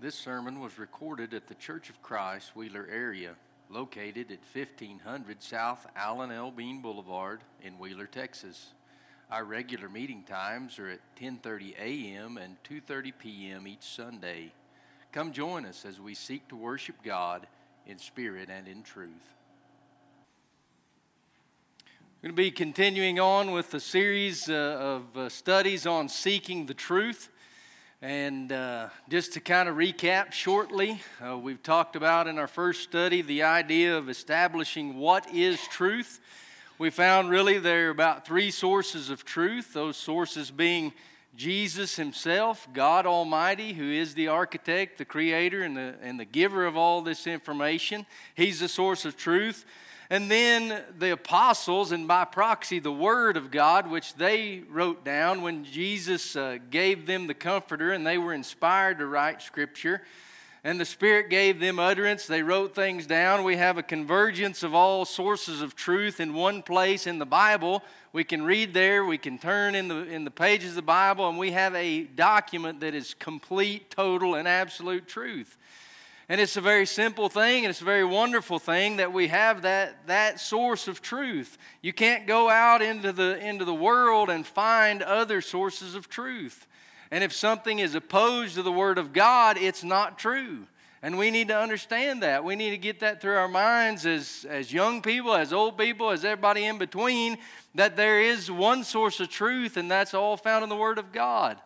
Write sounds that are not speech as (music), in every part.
This sermon was recorded at the Church of Christ Wheeler area, located at 1500 South Allen L. Bean Boulevard in Wheeler, Texas. Our regular meeting times are at 10:30 a.m. and 2:30 p.m. each Sunday. Come join us as we seek to worship God in spirit and in truth. We're going to be continuing on with the series uh, of uh, studies on seeking the truth. And uh, just to kind of recap shortly, uh, we've talked about in our first study the idea of establishing what is truth. We found really there are about three sources of truth, those sources being Jesus Himself, God Almighty, who is the architect, the creator, and the, and the giver of all this information. He's the source of truth. And then the apostles, and by proxy, the Word of God, which they wrote down when Jesus uh, gave them the Comforter and they were inspired to write Scripture. And the Spirit gave them utterance. They wrote things down. We have a convergence of all sources of truth in one place in the Bible. We can read there, we can turn in the, in the pages of the Bible, and we have a document that is complete, total, and absolute truth. And it's a very simple thing and it's a very wonderful thing that we have that, that source of truth. You can't go out into the, into the world and find other sources of truth. And if something is opposed to the Word of God, it's not true. And we need to understand that. We need to get that through our minds as, as young people, as old people, as everybody in between, that there is one source of truth, and that's all found in the Word of God.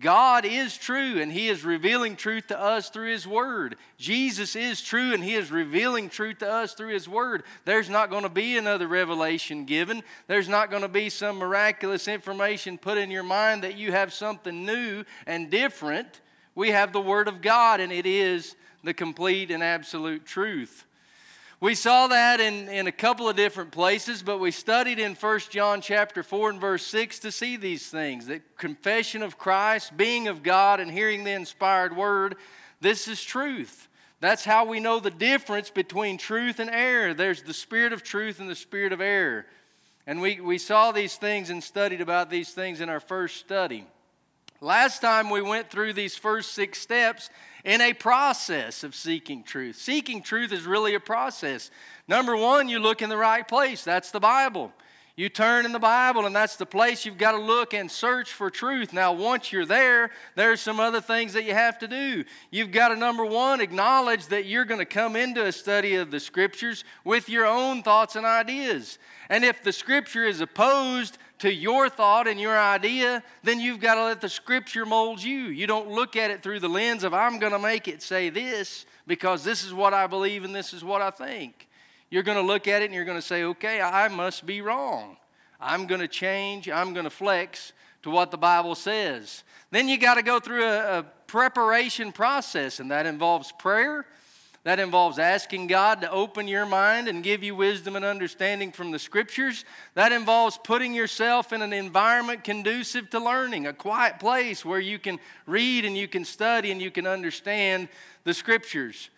God is true and He is revealing truth to us through His Word. Jesus is true and He is revealing truth to us through His Word. There's not going to be another revelation given, there's not going to be some miraculous information put in your mind that you have something new and different. We have the Word of God and it is the complete and absolute truth. We saw that in, in a couple of different places, but we studied in 1 John chapter 4 and verse 6 to see these things. That confession of Christ, being of God, and hearing the inspired word, this is truth. That's how we know the difference between truth and error. There's the spirit of truth and the spirit of error. And we, we saw these things and studied about these things in our first study. Last time we went through these first six steps in a process of seeking truth. Seeking truth is really a process. Number one, you look in the right place. That's the Bible. You turn in the Bible, and that's the place you've got to look and search for truth. Now, once you're there, there's some other things that you have to do. You've got to, number one, acknowledge that you're going to come into a study of the Scriptures with your own thoughts and ideas. And if the Scripture is opposed to your thought and your idea, then you've got to let the scripture mold you. You don't look at it through the lens of, I'm going to make it say this because this is what I believe and this is what I think. You're going to look at it and you're going to say, okay, I must be wrong. I'm going to change, I'm going to flex to what the Bible says. Then you got to go through a, a preparation process, and that involves prayer that involves asking God to open your mind and give you wisdom and understanding from the scriptures. That involves putting yourself in an environment conducive to learning, a quiet place where you can read and you can study and you can understand the scriptures.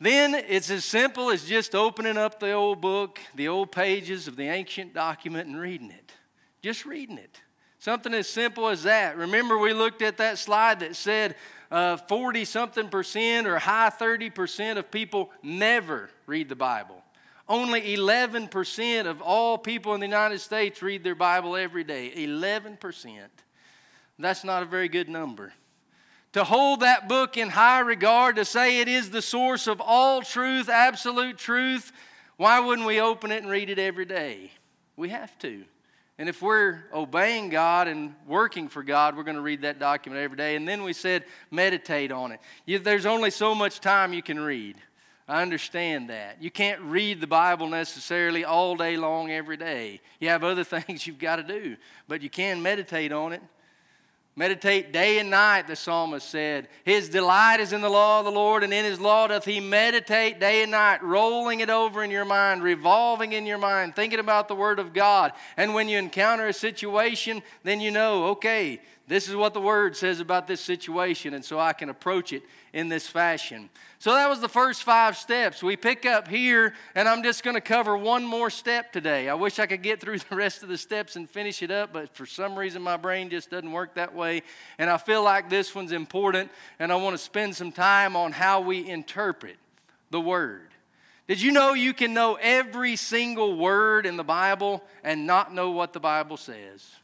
Then it's as simple as just opening up the old book, the old pages of the ancient document, and reading it. Just reading it. Something as simple as that. Remember, we looked at that slide that said 40 uh, something percent or high 30 percent of people never read the Bible. Only 11% of all people in the United States read their Bible every day. 11%. That's not a very good number. To hold that book in high regard, to say it is the source of all truth, absolute truth, why wouldn't we open it and read it every day? We have to. And if we're obeying God and working for God, we're going to read that document every day. And then we said, meditate on it. You, there's only so much time you can read. I understand that. You can't read the Bible necessarily all day long every day. You have other (laughs) things you've got to do, but you can meditate on it. Meditate day and night, the psalmist said. His delight is in the law of the Lord, and in his law doth he meditate day and night, rolling it over in your mind, revolving in your mind, thinking about the word of God. And when you encounter a situation, then you know, okay, This is what the word says about this situation, and so I can approach it in this fashion. So that was the first five steps. We pick up here, and I'm just going to cover one more step today. I wish I could get through (laughs) the rest of the steps and finish it up, but for some reason my brain just doesn't work that way. And I feel like this one's important, and I want to spend some time on how we interpret the word. Did you know you can know every single word in the Bible and not know what the Bible says?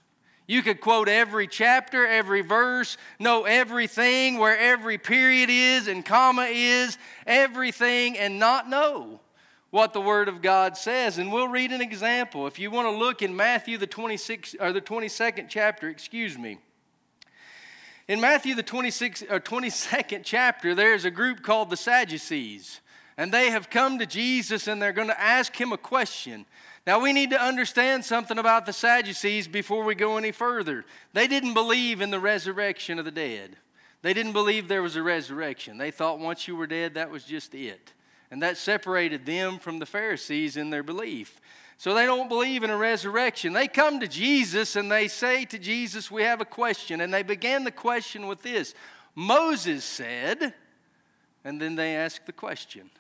You could quote every chapter, every verse, know everything, where every period is and comma is, everything, and not know what the Word of God says. And we'll read an example. If you want to look in Matthew the 26th or the 22nd chapter, excuse me. In Matthew the 26th or 22nd chapter, there's a group called the Sadducees. And they have come to Jesus and they're going to ask him a question. Now, we need to understand something about the Sadducees before we go any further. They didn't believe in the resurrection of the dead, they didn't believe there was a resurrection. They thought once you were dead, that was just it. And that separated them from the Pharisees in their belief. So they don't believe in a resurrection. They come to Jesus and they say to Jesus, We have a question. And they began the question with this Moses said, and then they ask the question.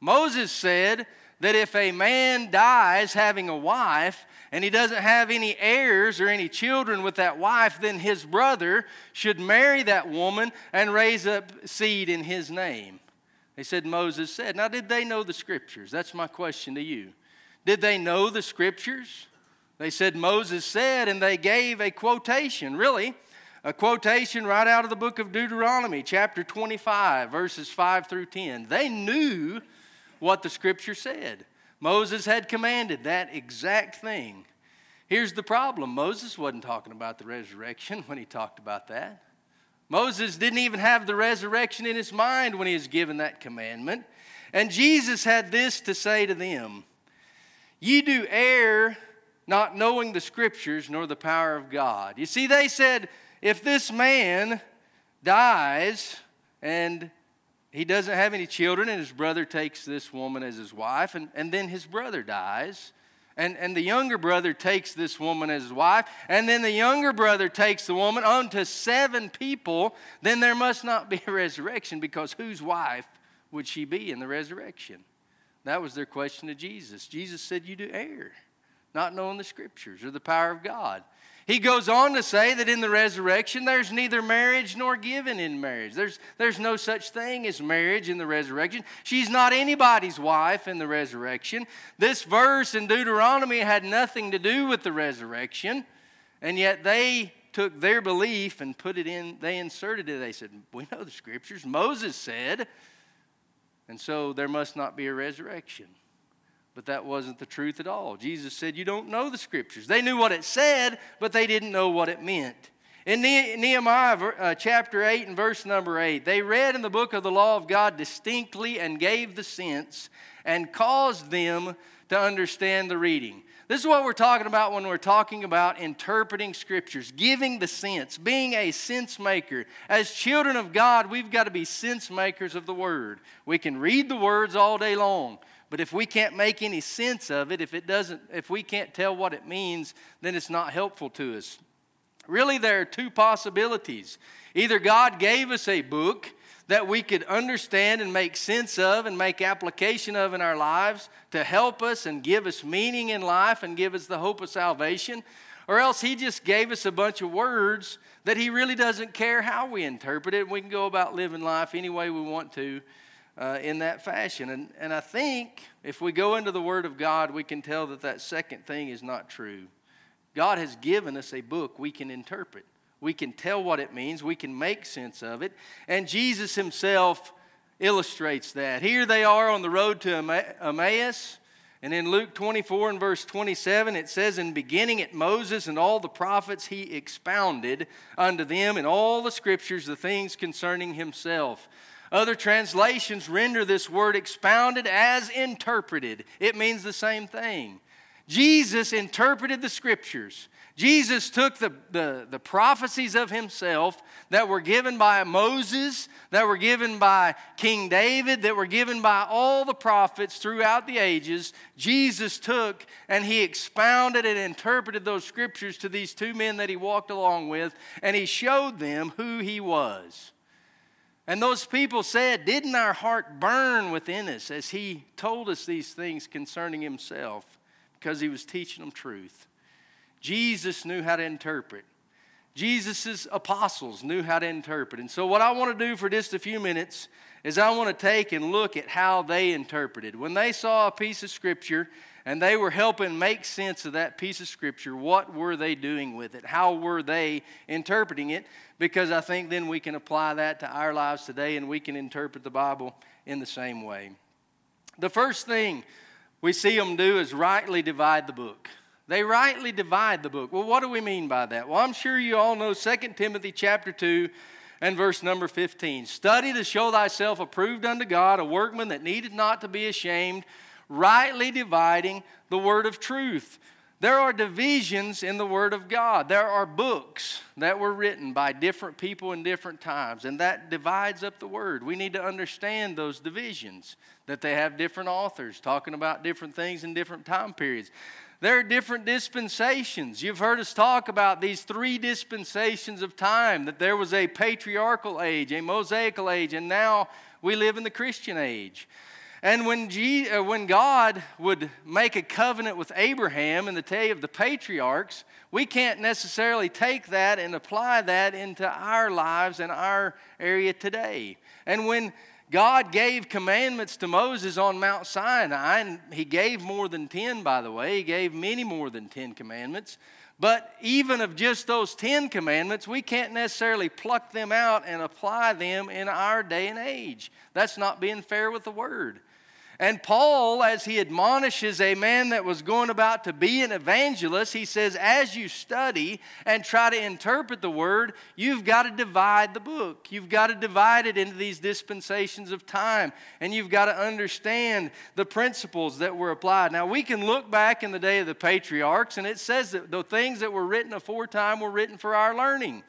Moses said, that if a man dies having a wife and he doesn't have any heirs or any children with that wife, then his brother should marry that woman and raise up seed in his name. They said, Moses said. Now, did they know the scriptures? That's my question to you. Did they know the scriptures? They said, Moses said, and they gave a quotation, really, a quotation right out of the book of Deuteronomy, chapter 25, verses 5 through 10. They knew what the scripture said. Moses had commanded that exact thing. Here's the problem Moses wasn't talking about the resurrection when he talked about that. Moses didn't even have the resurrection in his mind when he was given that commandment. And Jesus had this to say to them Ye do err, not knowing the scriptures nor the power of God. You see, they said, if this man dies and he doesn't have any children, and his brother takes this woman as his wife, and, and then his brother dies. And, and the younger brother takes this woman as his wife, and then the younger brother takes the woman unto seven people, then there must not be a (laughs) resurrection because whose wife would she be in the resurrection? That was their question to Jesus. Jesus said, You do err, not knowing the scriptures or the power of God. He goes on to say that in the resurrection, there's neither marriage nor giving in marriage. There's, there's no such thing as marriage in the resurrection. She's not anybody's wife in the resurrection. This verse in Deuteronomy had nothing to do with the resurrection, and yet they took their belief and put it in, they inserted it. They said, We know the scriptures. Moses said, and so there must not be a resurrection. But that wasn't the truth at all. Jesus said, You don't know the scriptures. They knew what it said, but they didn't know what it meant. In Nehemiah uh, chapter 8 and verse number 8, they read in the book of the law of God distinctly and gave the sense and caused them to understand the reading. This is what we're talking about when we're talking about interpreting scriptures, giving the sense, being a sense maker. As children of God, we've got to be sense makers of the word. We can read the words all day long, but if we can't make any sense of it, if it doesn't, if we can't tell what it means, then it's not helpful to us. Really, there are two possibilities. Either God gave us a book that we could understand and make sense of and make application of in our lives to help us and give us meaning in life and give us the hope of salvation, or else He just gave us a bunch of words that He really doesn't care how we interpret it. We can go about living life any way we want to uh, in that fashion. And, and I think if we go into the Word of God, we can tell that that second thing is not true. God has given us a book we can interpret. We can tell what it means. We can make sense of it. And Jesus himself illustrates that. Here they are on the road to Emmaus. And in Luke 24 and verse 27, it says, In beginning at Moses and all the prophets, he expounded unto them in all the scriptures the things concerning himself. Other translations render this word expounded as interpreted. It means the same thing. Jesus interpreted the scriptures. Jesus took the, the, the, prophecies of himself that were given by Moses, that were given by King David, that were given by all the prophets throughout the ages. Jesus took and he expounded and interpreted those scriptures to these two men that he walked along with, and he showed them who he was. And those people said, Didn't our heart burn within us as he told us these things concerning himself? Because he was teaching them truth. Jesus knew how to interpret. Jesus' apostles knew how to interpret. And so, what I want to do for just a few minutes is I want to take and look at how they interpreted. When they saw a piece of Scripture and they were helping make sense of that piece of Scripture, what were they doing with it? How were they interpreting it? Because I think then we can apply that to our lives today and we can interpret the Bible in the same way. The first thing we see them do is rightly divide the book. They rightly divide the book. Well, what do we mean by that? Well, I'm sure you all know 2 Timothy chapter 2 and verse number 15. Study to show thyself approved unto God, a workman that needed not to be ashamed, rightly dividing the word of truth. There are divisions in the Word of God. There are books that were written by different people in different times, and that divides up the Word. We need to understand those divisions, that they have different authors talking about different things in different time periods. There are different dispensations. You've heard us talk about these three dispensations of time that there was a patriarchal age, a Mosaical age, and now we live in the Christian age. And when, G, uh, when God would make a covenant with Abraham in the day of the patriarchs, we can't necessarily take that and apply that into our lives and our area today. And when God gave commandments to Moses on Mount Sinai, and he gave more than 10, by the way. He gave many more than 10 commandments. But even of just those 10 commandments, we can't necessarily pluck them out and apply them in our day and age. That's not being fair with the word. And Paul, as he admonishes a man that was going about to be an evangelist, he says, as you study and try to interpret the word, you've got to divide the book. You've got to divide it into these dispensations of time. And you've got to understand the principles that were applied. Now, we can look back in the day of the patriarchs, and it says that the things that were written aforetime were written for our learning.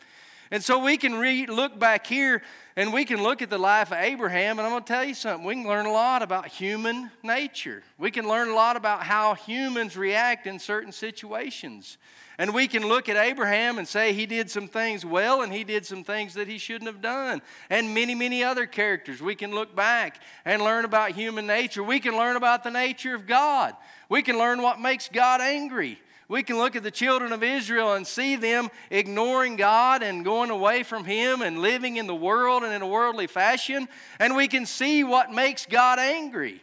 And so we can read, look back here and we can look at the life of Abraham, and I'm going to tell you something. We can learn a lot about human nature. We can learn a lot about how humans react in certain situations. And we can look at Abraham and say he did some things well and he did some things that he shouldn't have done. And many, many other characters. We can look back and learn about human nature. We can learn about the nature of God. We can learn what makes God angry. We can look at the children of Israel and see them ignoring God and going away from Him and living in the world and in a worldly fashion. And we can see what makes God angry.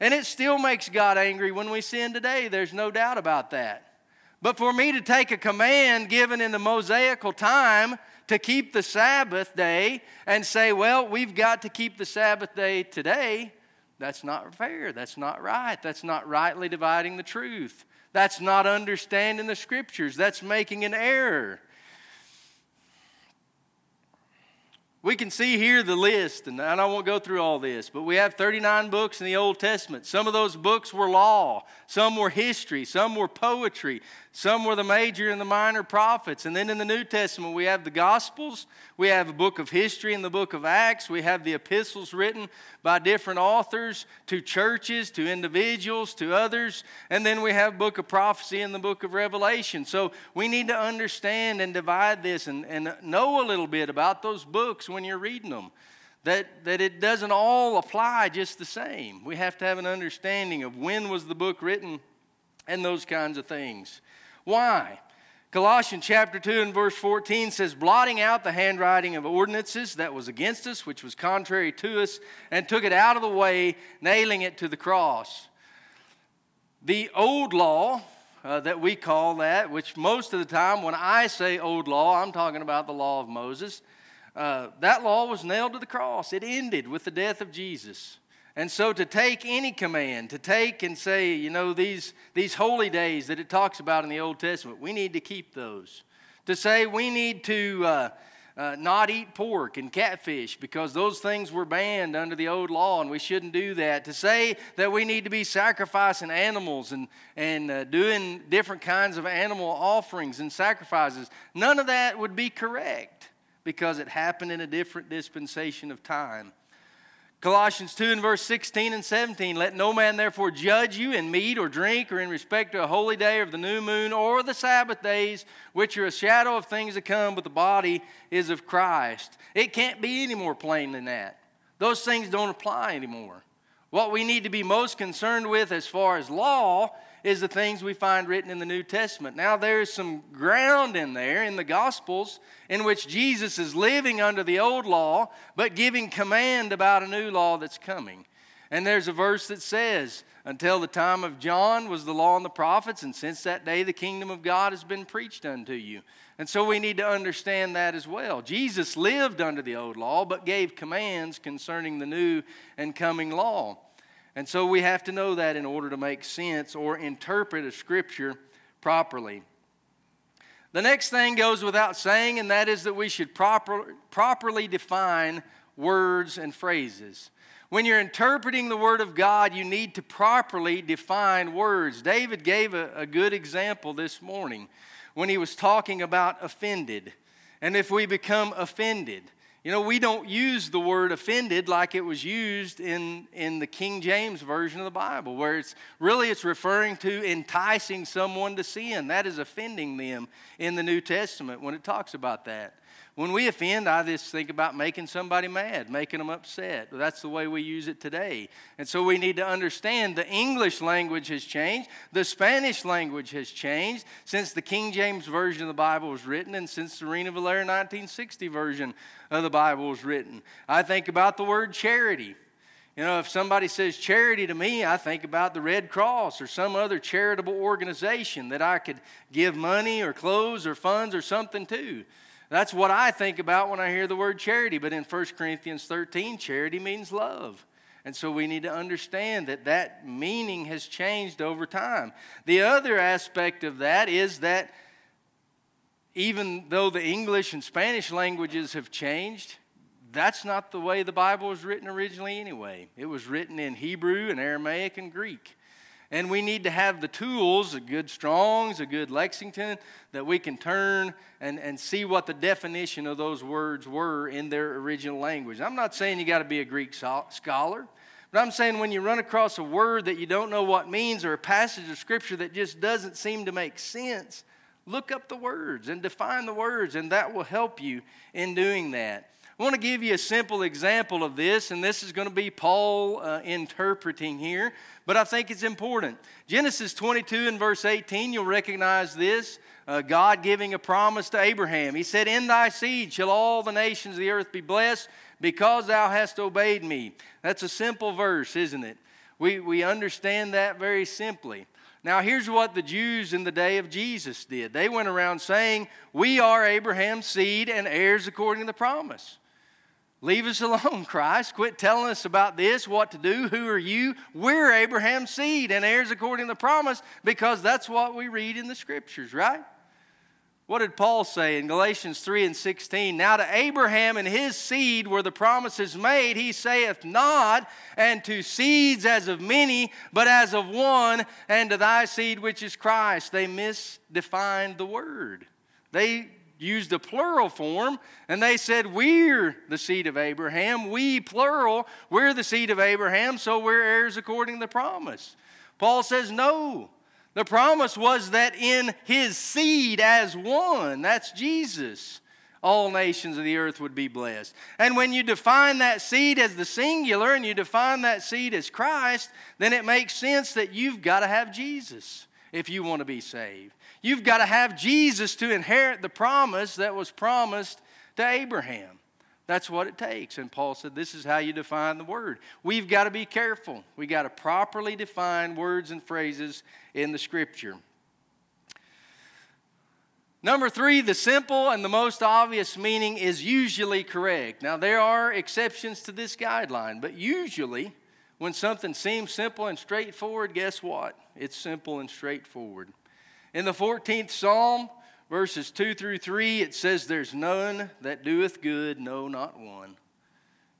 And it still makes God angry when we sin today. There's no doubt about that. But for me to take a command given in the Mosaical time to keep the Sabbath day and say, well, we've got to keep the Sabbath day today, that's not fair. That's not right. That's not rightly dividing the truth. That's not understanding the scriptures, that's making an error. We can see here the list, and I won't go through all this, but we have 39 books in the Old Testament. Some of those books were law, some were history, some were poetry, some were the major and the minor prophets. And then in the New Testament, we have the Gospels, we have a book of history and the book of Acts, we have the epistles written by different authors to churches, to individuals, to others, and then we have book of prophecy and the book of Revelation. So we need to understand and divide this and, and know a little bit about those books when you're reading them. That, that it doesn't all apply just the same. We have to have an understanding of when was the book written and those kinds of things. Why? Colossians chapter 2 and verse 14 says, blotting out the handwriting of ordinances that was against us, which was contrary to us, and took it out of the way, nailing it to the cross. The old law, uh, that we call that, which most of the time when I say old law, I'm talking about the law of Moses, uh, that law was nailed to the cross. It ended with the death of Jesus. And so to take any command, to take and say, you know, these, these holy days that it talks about in the Old Testament, we need to keep those. To say we need to uh, uh, not eat pork and catfish because those things were banned under the old law and we shouldn't do that. To say that we need to be sacrificing animals and, and uh, doing different kinds of animal offerings and sacrifices, none of that would be correct because it happened in a different dispensation of time. Colossians 2 and verse 16 and 17 Let no man therefore judge you in meat or drink or in respect to a holy day or the new moon or the Sabbath days, which are a shadow of things to come, but the body is of Christ. It can't be any more plain than that. Those things don't apply anymore. What we need to be most concerned with as far as law is the things we find written in the New Testament. Now, there's some ground in there in the Gospels in which Jesus is living under the old law, but giving command about a new law that's coming. And there's a verse that says, Until the time of John was the law and the prophets, and since that day the kingdom of God has been preached unto you. And so we need to understand that as well. Jesus lived under the old law, but gave commands concerning the new and coming law. And so we have to know that in order to make sense or interpret a scripture properly. The next thing goes without saying, and that is that we should proper, properly define words and phrases. When you're interpreting the Word of God, you need to properly define words. David gave a, a good example this morning when he was talking about offended. And if we become offended, you know, we don't use the word offended like it was used in, in the King James Version of the Bible, where it's really it's referring to enticing someone to sin. That is offending them in the New Testament when it talks about that. When we offend, I just think about making somebody mad, making them upset. That's the way we use it today. And so we need to understand the English language has changed, the Spanish language has changed since the King James Version of the Bible was written and since the Reina Valera 1960 version of the Bible was written. I think about the word charity. You know, if somebody says charity to me, I think about the Red Cross or some other charitable organization that I could give money or clothes or funds or something to. That's what I think about when I hear the word charity. But in 1 Corinthians 13, charity means love. And so we need to understand that that meaning has changed over time. The other aspect of that is that even though the English and Spanish languages have changed, that's not the way the Bible was written originally anyway. It was written in Hebrew and Aramaic and Greek. And we need to have the tools, a good Strong's, a good lexicon, that we can turn and, and see what the definition of those words were in their original language. I'm not saying you got to be a Greek scholar, but I'm saying when you run across a word that you don't know what means or a passage of Scripture that just doesn't seem to make sense, look up the words and define the words, and that will help you in doing that. I want to give you a simple example of this, and this is going to be Paul uh, interpreting here, but I think it's important. Genesis 22 and verse 18, you'll recognize this. Uh, God giving a promise to Abraham. He said, In thy seed shall all the nations of the earth be blessed because thou hast obeyed me. That's a simple verse, isn't it? We, we understand that very simply. Now, here's what the Jews in the day of Jesus did they went around saying, We are Abraham's seed and heirs according to the promise. Leave us alone, (laughs) Christ. Quit telling us about this, what to do, who are you? We're Abraham's seed and heirs according to the promise because that's what we read in the scriptures, right? What did Paul say in Galatians 3 and 16? Now to Abraham and his seed were the promises made, he saith not, and to seeds as of many, but as of one, and to thy seed which is Christ. They misdefined the word. They used a plural form and they said, We're the seed of Abraham. We, plural, we're the seed of Abraham, so we're heirs according to the promise. Paul says, No. The promise was that in his seed as one, that's Jesus, all nations of the earth would be blessed. And when you define that seed as the singular and you define that seed as Christ, then it makes sense that you've got to have Jesus if you want to be saved. You've got to have Jesus to inherit the promise that was promised to Abraham. That's what it takes. And Paul said, This is how you define the word. We've got to be careful. We've got to properly define words and phrases in the scripture. Number three, the simple and the most obvious meaning is usually correct. Now, there are exceptions to this guideline, but usually, when something seems simple and straightforward, guess what? It's simple and straightforward. In the 14th Psalm, verses 2 through 3, it says, There's none that doeth good, no, not one.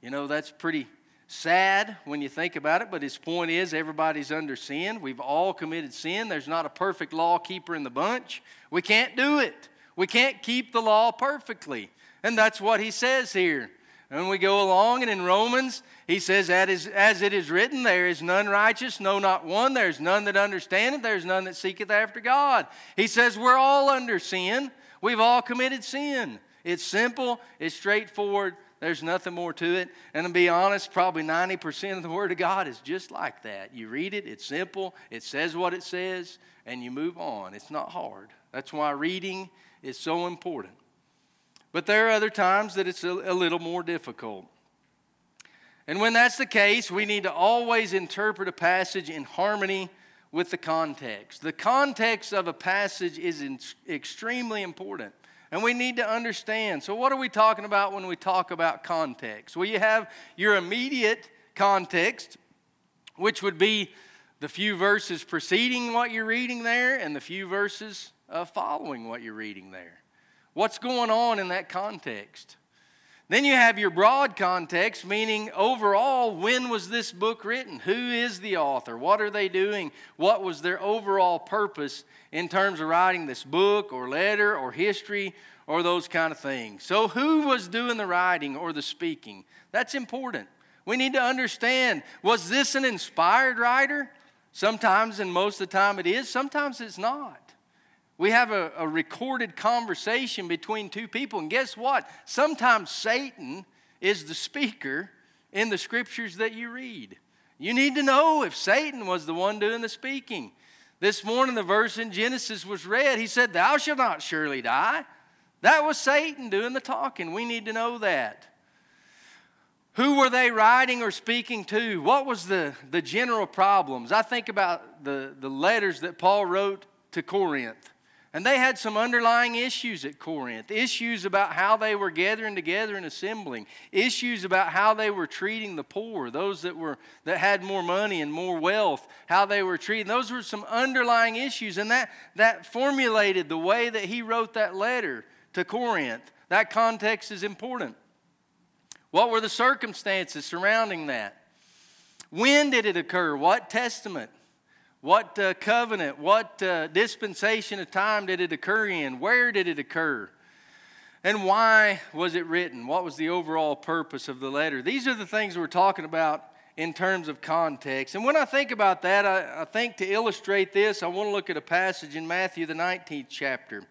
You know, that's pretty sad when you think about it, but his point is everybody's under sin. We've all committed sin. There's not a perfect law keeper in the bunch. We can't do it. We can't keep the law perfectly. And that's what he says here. And we go along, and in Romans, he says, As it is written, there is none righteous, no, not one. There's none that understandeth, there's none that seeketh after God. He says, We're all under sin. We've all committed sin. It's simple, it's straightforward, there's nothing more to it. And to be honest, probably 90% of the Word of God is just like that. You read it, it's simple, it says what it says, and you move on. It's not hard. That's why reading is so important. But there are other times that it's a, a little more difficult. And when that's the case, we need to always interpret a passage in harmony with the context. The context of a passage is in, extremely important. And we need to understand. So, what are we talking about when we talk about context? Well, you have your immediate context, which would be the few verses preceding what you're reading there and the few verses uh, following what you're reading there. What's going on in that context? Then you have your broad context, meaning overall, when was this book written? Who is the author? What are they doing? What was their overall purpose in terms of writing this book or letter or history or those kind of things? So, who was doing the writing or the speaking? That's important. We need to understand was this an inspired writer? Sometimes, and most of the time, it is. Sometimes it's not. We have a, a, recorded conversation between two people. And guess what? Sometimes Satan is the speaker in the scriptures that you read. You need to know if Satan was the one doing the speaking. This morning, the verse in Genesis was read. He said, Thou shalt not surely die. That was Satan doing the talking. We need to know that. Who were they writing or speaking to? What was the, the general problems? I think about the, the letters that Paul wrote to Corinth. And they had some underlying issues at Corinth issues about how they were gathering together and assembling, issues about how they were treating the poor, those that, were, that had more money and more wealth, how they were treating. Those were some underlying issues. And that, that formulated the way that he wrote that letter to Corinth. That context is important. What were the circumstances surrounding that? When did it occur? What testament? What uh, covenant, what uh, dispensation of time did it occur in? Where did it occur? And why was it written? What was the overall purpose of the letter? These are the things we're talking about in terms of context. And when I think about that, I, I think to illustrate this, I want to look at a passage in Matthew, the 19th chapter.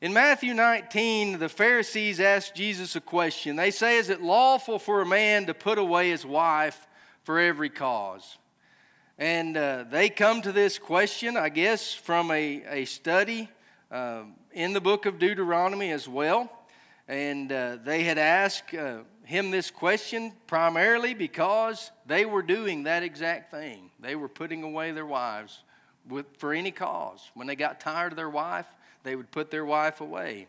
In Matthew 19, the Pharisees asked Jesus a question. They say, Is it lawful for a man to put away his wife for every cause? And uh, they come to this question, I guess, from a, a study uh, in the book of Deuteronomy as well. And uh, they had asked uh, him this question primarily because they were doing that exact thing. They were putting away their wives with, for any cause. When they got tired of their wife, they would put their wife away.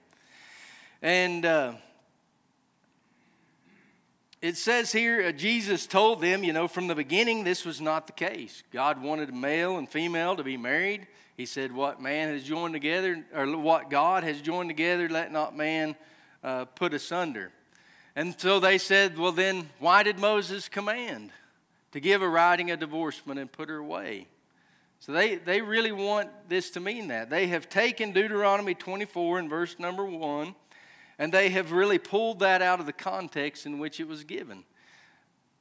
And uh, it says here, uh, Jesus told them, you know, from the beginning, this was not the case. God wanted male and female to be married. He said, What man has joined together, or what God has joined together, let not man uh, put asunder. And so they said, Well, then, why did Moses command to give a writing a divorcement and put her away? So they, they really want this to mean that. They have taken Deuteronomy 24 and verse number 1 and they have really pulled that out of the context in which it was given.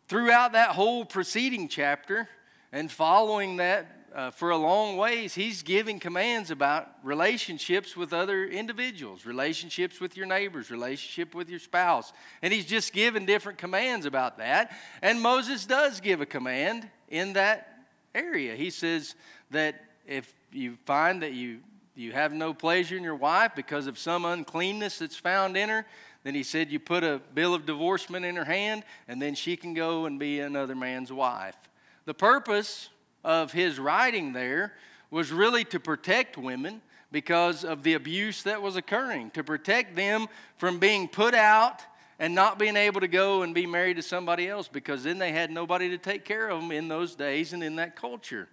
Throughout that whole preceding chapter and following that uh, for a long ways, he's giving commands about relationships with other individuals, relationships with your neighbors, relationship with your spouse. And he's just given different commands about that. And Moses does give a command in that area. He says that if you find that you you have no pleasure in your wife because of some uncleanness that's found in her, then he said you put a bill of divorcement in her hand and then she can go and be another man's wife. The purpose of his writing there was really to protect women because of the abuse that was occurring, to protect them from being put out and not being able to go and be married to somebody else because then they had nobody to take care of them in those days and in that culture.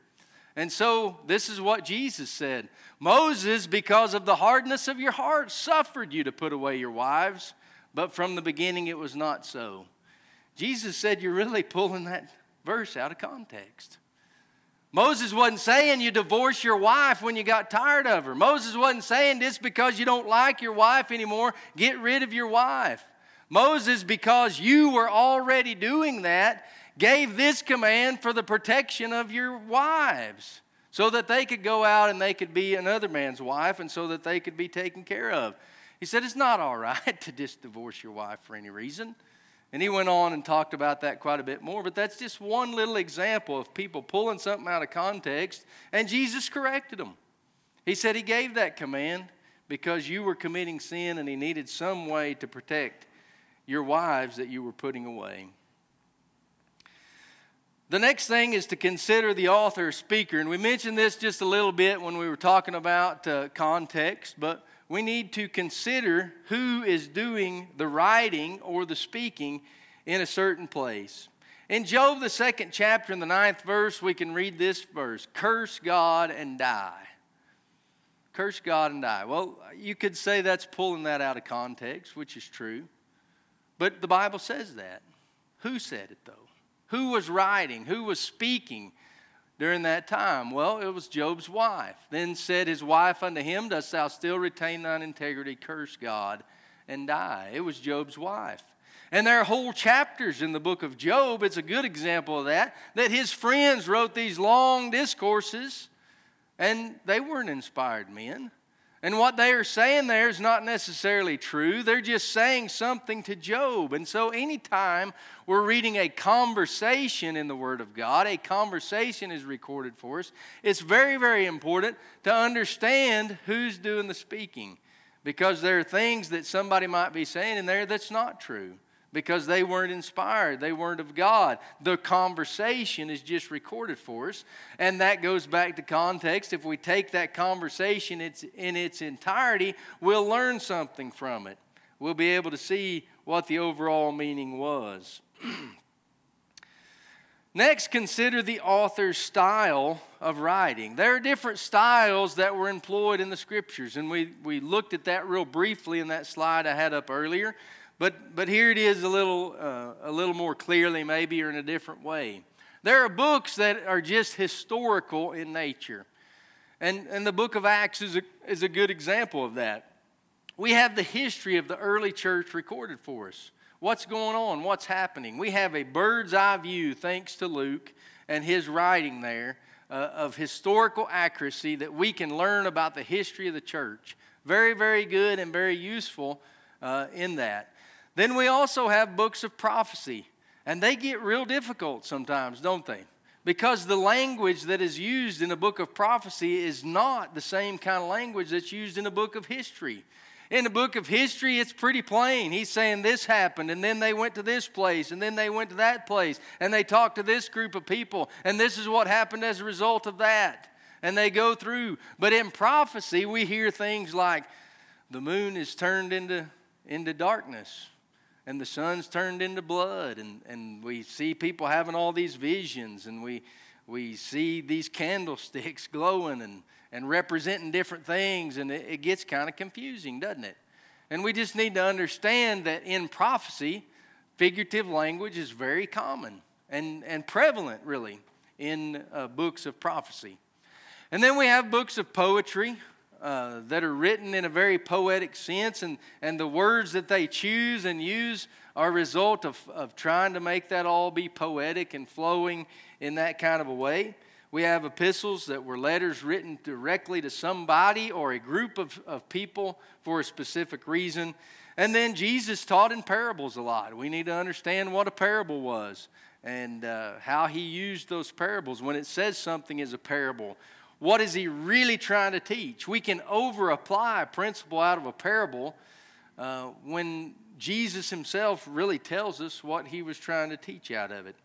And so this is what Jesus said Moses, because of the hardness of your heart, suffered you to put away your wives, but from the beginning it was not so. Jesus said, You're really pulling that verse out of context. Moses wasn't saying you divorce your wife when you got tired of her. Moses wasn't saying this because you don't like your wife anymore, get rid of your wife. Moses, because you were already doing that, gave this command for the protection of your wives so that they could go out and they could be another man's wife and so that they could be taken care of. He said, It's not all (laughs) right to just divorce your wife for any reason. And he went on and talked about that quite a bit more, but that's just one little example of people pulling something out of context, and Jesus corrected them. He said he gave that command because you were committing sin and he needed some way to protect your wives that you were putting away. The next thing is to consider the author speaker. And we mentioned this just a little bit when we were talking about uh, context, but we need to consider who is doing the writing or the speaking in a certain place. In Job, the second chapter, in the ninth verse, we can read this verse Curse God and die. Curse God and die. Well, you could say that's pulling that out of context, which is true. But the Bible says that. Who said it, though? Who was writing? Who was speaking during that time? Well, it was Job's wife. Then said his wife unto him, Dost thou still retain thine integrity? Curse God and die. It was Job's wife. And there are whole chapters in the book of Job. It's a good example of that. That his friends wrote these long discourses, and they weren't inspired men. And what they are saying there is not necessarily true. They're just saying something to Job. And so, anytime we're reading a conversation in the Word of God, a conversation is recorded for us, it's very, very important to understand who's doing the speaking. Because there are things that somebody might be saying in there that's not true because they weren't inspired, they weren't of God. The conversation is just recorded for us, and that goes back to context. If we take that conversation in its entirety, we'll learn something from it. We'll be able to see what the overall meaning was. (clears throat) Next, consider the author's style of writing. There are different styles that were employed in the scriptures, and we, we looked at that real briefly in that slide I had up earlier. But, but here it is a little, uh, a little more clearly, maybe, or in a different way. There are books that are just historical in nature. And, and the book of Acts is a, is a good example of that. We have the history of the early church recorded for us. What's going on? What's happening? We have a bird's eye view, thanks to Luke and his writing there, uh, of historical accuracy that we can learn about the history of the church. Very, very good and very useful uh, in that. Then we also have books of prophecy, and they get real difficult sometimes, don't they? Because the language that is used in a book of prophecy is not the same kind of language that's used in a book of history. In the book of history, it's pretty plain. He's saying this happened, and then they went to this place, and then they went to that place, and they talked to this group of people, and this is what happened as a result of that. And they go through. But in prophecy, we hear things like the moon is turned into, into darkness, and the sun's turned into blood and, and we see people having all these visions and we, we see these candlesticks (laughs) glowing and, and representing different things and it, it gets kind of confusing doesn't it? And we just need to understand that in prophecy figurative language is very common and, and prevalent really in uh, books of prophecy. And then we have books of poetry uh, that are written in a very poetic sense, and, and the words that they choose and use are a result of, of trying to make that all be poetic and flowing in that kind of a way. We have epistles that were letters written directly to somebody or a group of, of people for a specific reason. And then Jesus taught in parables a lot. We need to understand what a parable was and uh, how he used those parables. When it says something is a parable, what is he really trying to teach? We can over apply a principle out of a parable uh, when Jesus himself really tells us what he was trying to teach out of it.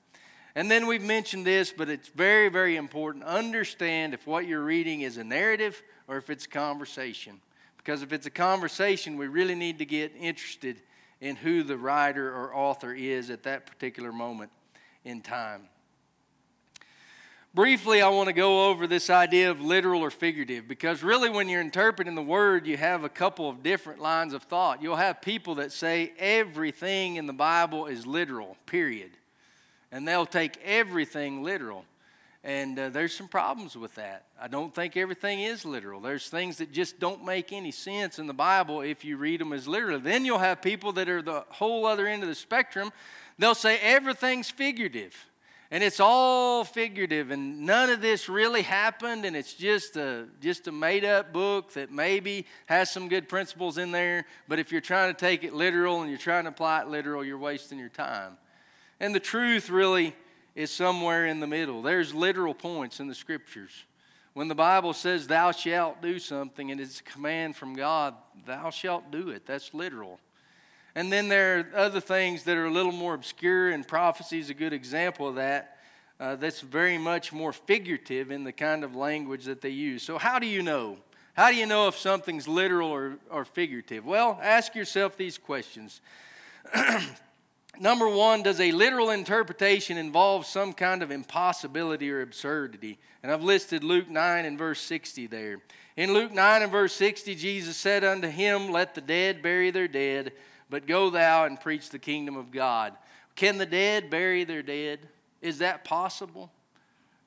And then we've mentioned this, but it's very, very important. Understand if what you're reading is a narrative or if it's a conversation. Because if it's a conversation, we really need to get interested in who the writer or author is at that particular moment in time. Briefly, I want to go over this idea of literal or figurative because really, when you're interpreting the word, you have a couple of different lines of thought. You'll have people that say everything in the Bible is literal, period. And they'll take everything literal. And uh, there's some problems with that. I don't think everything is literal. There's things that just don't make any sense in the Bible if you read them as literal. Then you'll have people that are the whole other end of the spectrum. They'll say everything's figurative and it's all figurative and none of this really happened and it's just a just a made up book that maybe has some good principles in there but if you're trying to take it literal and you're trying to apply it literal you're wasting your time. And the truth really is somewhere in the middle. There's literal points in the scriptures. When the bible says thou shalt do something and it's a command from god thou shalt do it. That's literal and then there are other things that are a little more obscure, and prophecy is a good example of that. Uh, that's very much more figurative in the kind of language that they use. So, how do you know? How do you know if something's literal or, or figurative? Well, ask yourself these questions. (clears throat) Number one, does a literal interpretation involve some kind of impossibility or absurdity? And I've listed Luke 9 and verse 60 there. In Luke 9 and verse 60, Jesus said unto him, Let the dead bury their dead but go thou and preach the kingdom of God. Can the dead bury their dead? Is that possible?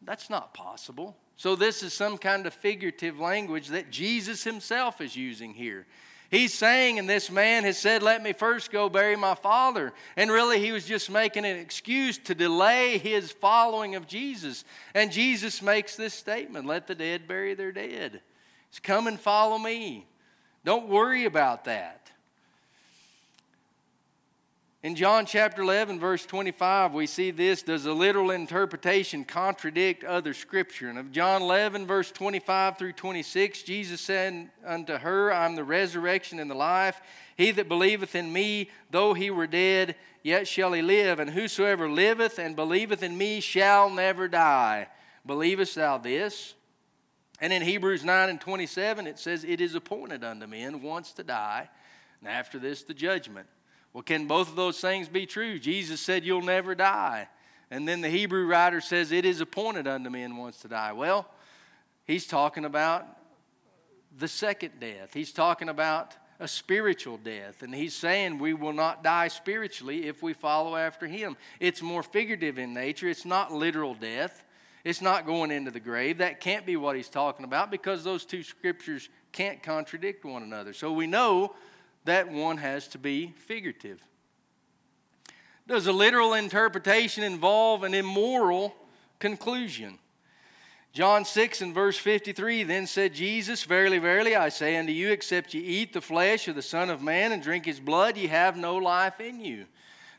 That's not possible. So, this is some kind of figurative language that Jesus himself is using here. He's saying, and this man has said, Let me first go bury my father. And really, he was just making an excuse to delay his following of Jesus. And Jesus makes this statement Let the dead bury their dead. Come and follow me. Don't worry about that. In John chapter 11, verse 25, we see this Does a literal interpretation contradict other scripture? And of John 11, verse 25 through 26, Jesus said unto her, I'm the resurrection and the life. He that believeth in me, though he were dead, yet shall he live. And whosoever liveth and believeth in me shall never die. Believest thou this? And in Hebrews 9 and 27, it says, It is appointed unto men once to die, and after this the judgment. Well, can both of those things be true? Jesus said, You'll never die. And then the Hebrew writer says, It is appointed unto men once to die. Well, he's talking about the second death. He's talking about a spiritual death. And he's saying we will not die spiritually if we follow after him. It's more figurative in nature, it's not literal death. It's not going into the grave. That can't be what he's talking about because those two scriptures can't contradict one another. So we know that one has to be figurative. Does a literal interpretation involve an immoral conclusion? John 6 and verse 53 Then said Jesus, Verily, verily, I say unto you, except ye eat the flesh of the Son of Man and drink his blood, ye have no life in you.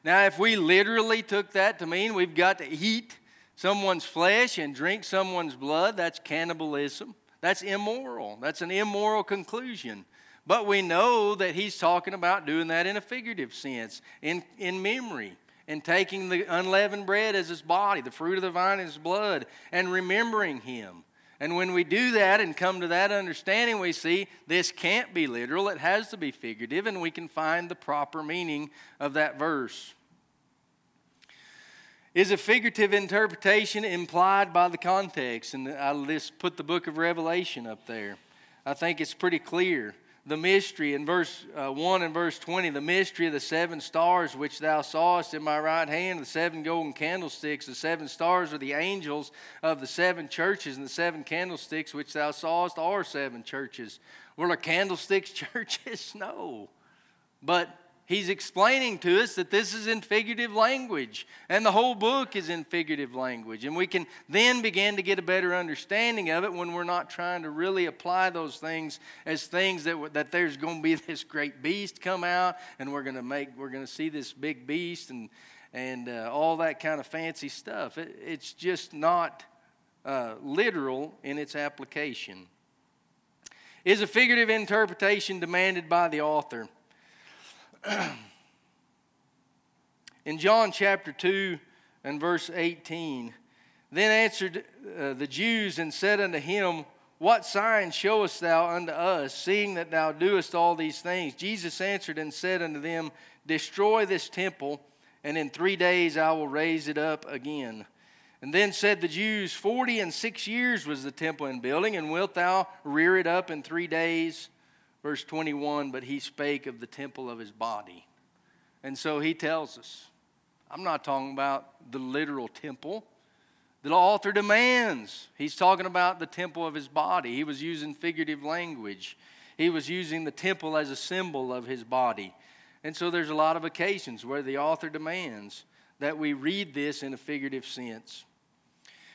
Now, if we literally took that to mean we've got to eat someone's flesh and drink someone's blood, that's cannibalism. That's immoral. That's an immoral conclusion. But we know that he's talking about doing that in a figurative sense, in, in memory, and taking the unleavened bread as his body, the fruit of the vine as his blood, and remembering him. And when we do that and come to that understanding, we see this can't be literal, it has to be figurative, and we can find the proper meaning of that verse. Is a figurative interpretation implied by the context? And I just put the book of Revelation up there. I think it's pretty clear the mystery in verse uh, 1 and verse 20 the mystery of the seven stars which thou sawest in my right hand the seven golden candlesticks the seven stars are the angels of the seven churches and the seven candlesticks which thou sawest are seven churches well are candlesticks (laughs) churches no but he's explaining to us that this is in figurative language, and the whole book is in figurative language. And we can then begin to get a better understanding of it when we're not trying to really apply those things as things that, that there's going to be (laughs) this great beast come out, and we're going to make, we're going to see this big beast and, and uh, all that kind of fancy stuff. It, it's just not uh, literal in its application. Is a figurative interpretation demanded by the author? (clears throat) in John chapter 2 and verse 18, then answered uh, the Jews and said unto him, What sign showest thou unto us, seeing that thou doest all these things? Jesus answered and said unto them, Destroy this temple, and in three days I will raise it up again. And then said the Jews, Forty and six years was the temple in building, and wilt thou rear it up in three days? Verse 21 But he spake of the temple of his body. And so he tells us, I'm not talking about the literal temple. The author demands. He's talking about the temple of his body. He was using figurative language. He was using the temple as a symbol of his body. And so there's a lot of occasions where the author demands that we read this in a figurative sense.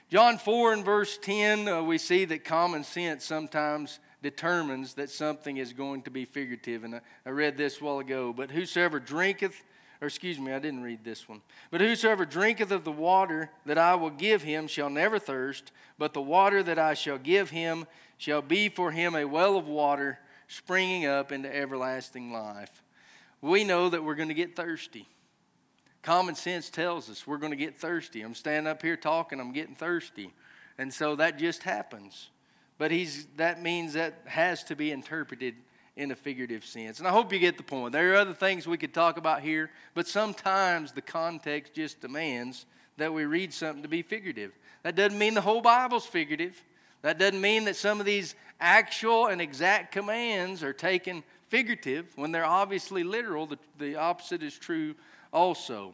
John 4 and verse 10, uh, we see that common sense sometimes determines that something is going to be figurative. And I, I read this a while ago. But whosoever drinketh, or excuse me, I didn't read this one. But whosoever drinketh of the water that I will give him shall never thirst, but the water that I shall give him shall be for him a well of water springing up into everlasting life. We know that we're going to get thirsty. Common sense tells us we're going to get thirsty. I'm standing up here talking, I'm getting thirsty. And so that just happens. But he's, that means that has to be interpreted in a figurative sense. And I hope you get the point. There are other things we could talk about here, but sometimes the context just demands that we read something to be figurative. That doesn't mean the whole Bible's figurative. That doesn't mean that some of these actual and exact commands are taken figurative when they're obviously literal. The, the opposite is true also.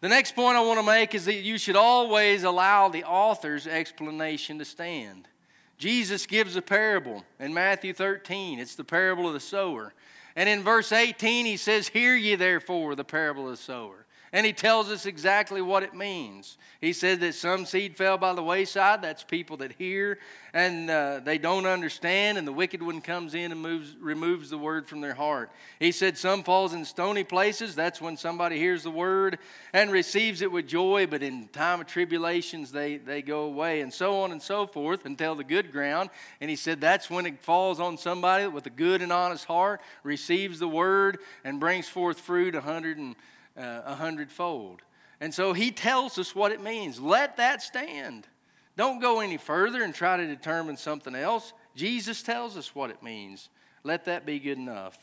The next point I want to make is that you should always allow the author's explanation to stand. Jesus gives a parable in Matthew 13. It's the parable of the sower. And in verse 18, he says, Hear ye therefore the parable of the sower. And he tells us exactly what it means. He said that some seed fell by the wayside. That's people that hear and uh, they don't understand, and the wicked one comes in and moves, removes the word from their heart. He said some falls in stony places. That's when somebody hears the word and receives it with joy, but in time of tribulations they, they go away, and so on and so forth until the good ground. And he said that's when it falls on somebody with a good and honest heart, receives the word, and brings forth fruit a hundred and Uh, a hundredfold. And so he tells us what it means. Let that stand. Don't go any further and try to determine something else. Jesus tells us what it means. Let that be good enough.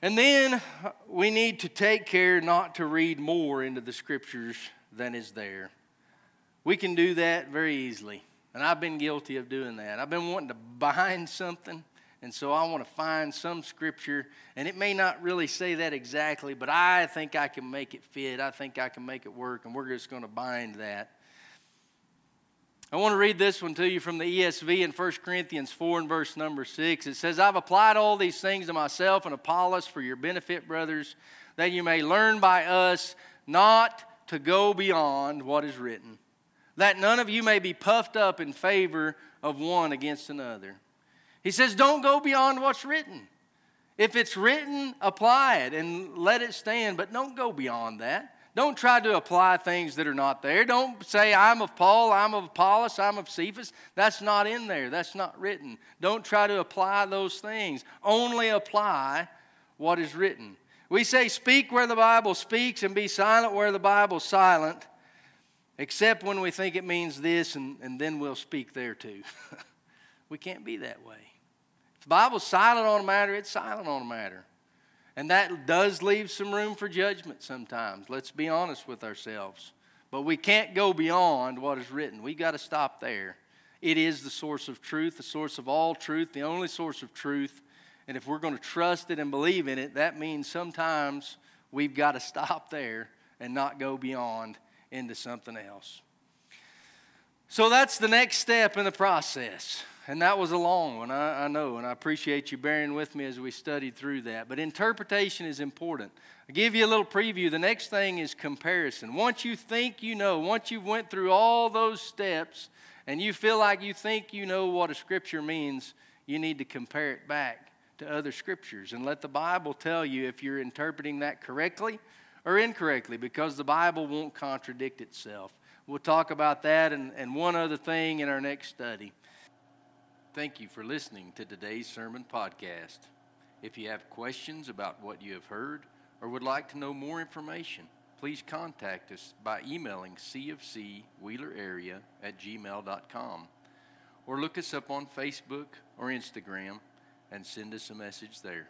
And then we need to take care not to read more into the scriptures than is there. We can do that very easily. And I've been guilty of doing that. I've been wanting to bind something and so I want to find some scripture, and it may not really say that exactly, but I think I can make it fit. I think I can make it work, and we're just going to bind that. I want to read this one to you from the ESV in 1 Corinthians 4 and verse number 6. It says, I've applied all these things to myself and Apollos for your benefit, brothers, that you may learn by us not to go beyond what is written, that none of you may be puffed up in favor of one against another. He says, don't go beyond what's written. If it's written, apply it and let it stand, but don't go beyond that. Don't try to apply things that are not there. Don't say, I'm of Paul, I'm of Apollos, I'm of Cephas. That's not in there. That's not written. Don't try to apply those things. Only apply what is written. We say, speak where the Bible speaks and be silent where the Bible's silent, except when we think it means this, and, and then we'll speak there too. (laughs) we can't be that way the Bible's silent on a matter, it's silent on a matter. And that does leave some room for judgment sometimes. Let's be honest with ourselves. But we can't go beyond what is written. We've got to stop there. It is the source of truth, the source of all truth, the only source of truth. And if we're going to trust it and believe in it, that means sometimes we've got to (laughs) stop there and not go beyond into something else. So that's the next step in the process. And that was a long one, I, I, know, and I appreciate you bearing with me as we studied through that. But interpretation is important. I'll give you a little preview. The next thing is comparison. Once you think you know, once you've went through all those steps and you feel like you think you know what a scripture means, you need to compare it back to other scriptures and let the Bible tell you if you're interpreting that correctly or incorrectly because the Bible won't contradict itself. We'll talk about that and, and one other thing in our next study. Thank you for listening to today's sermon podcast. If you have questions about what you have heard or would like to know more information, please contact us by emailing cfcwheelerarea at gmail.com or look us up on Facebook or Instagram and send us a message there.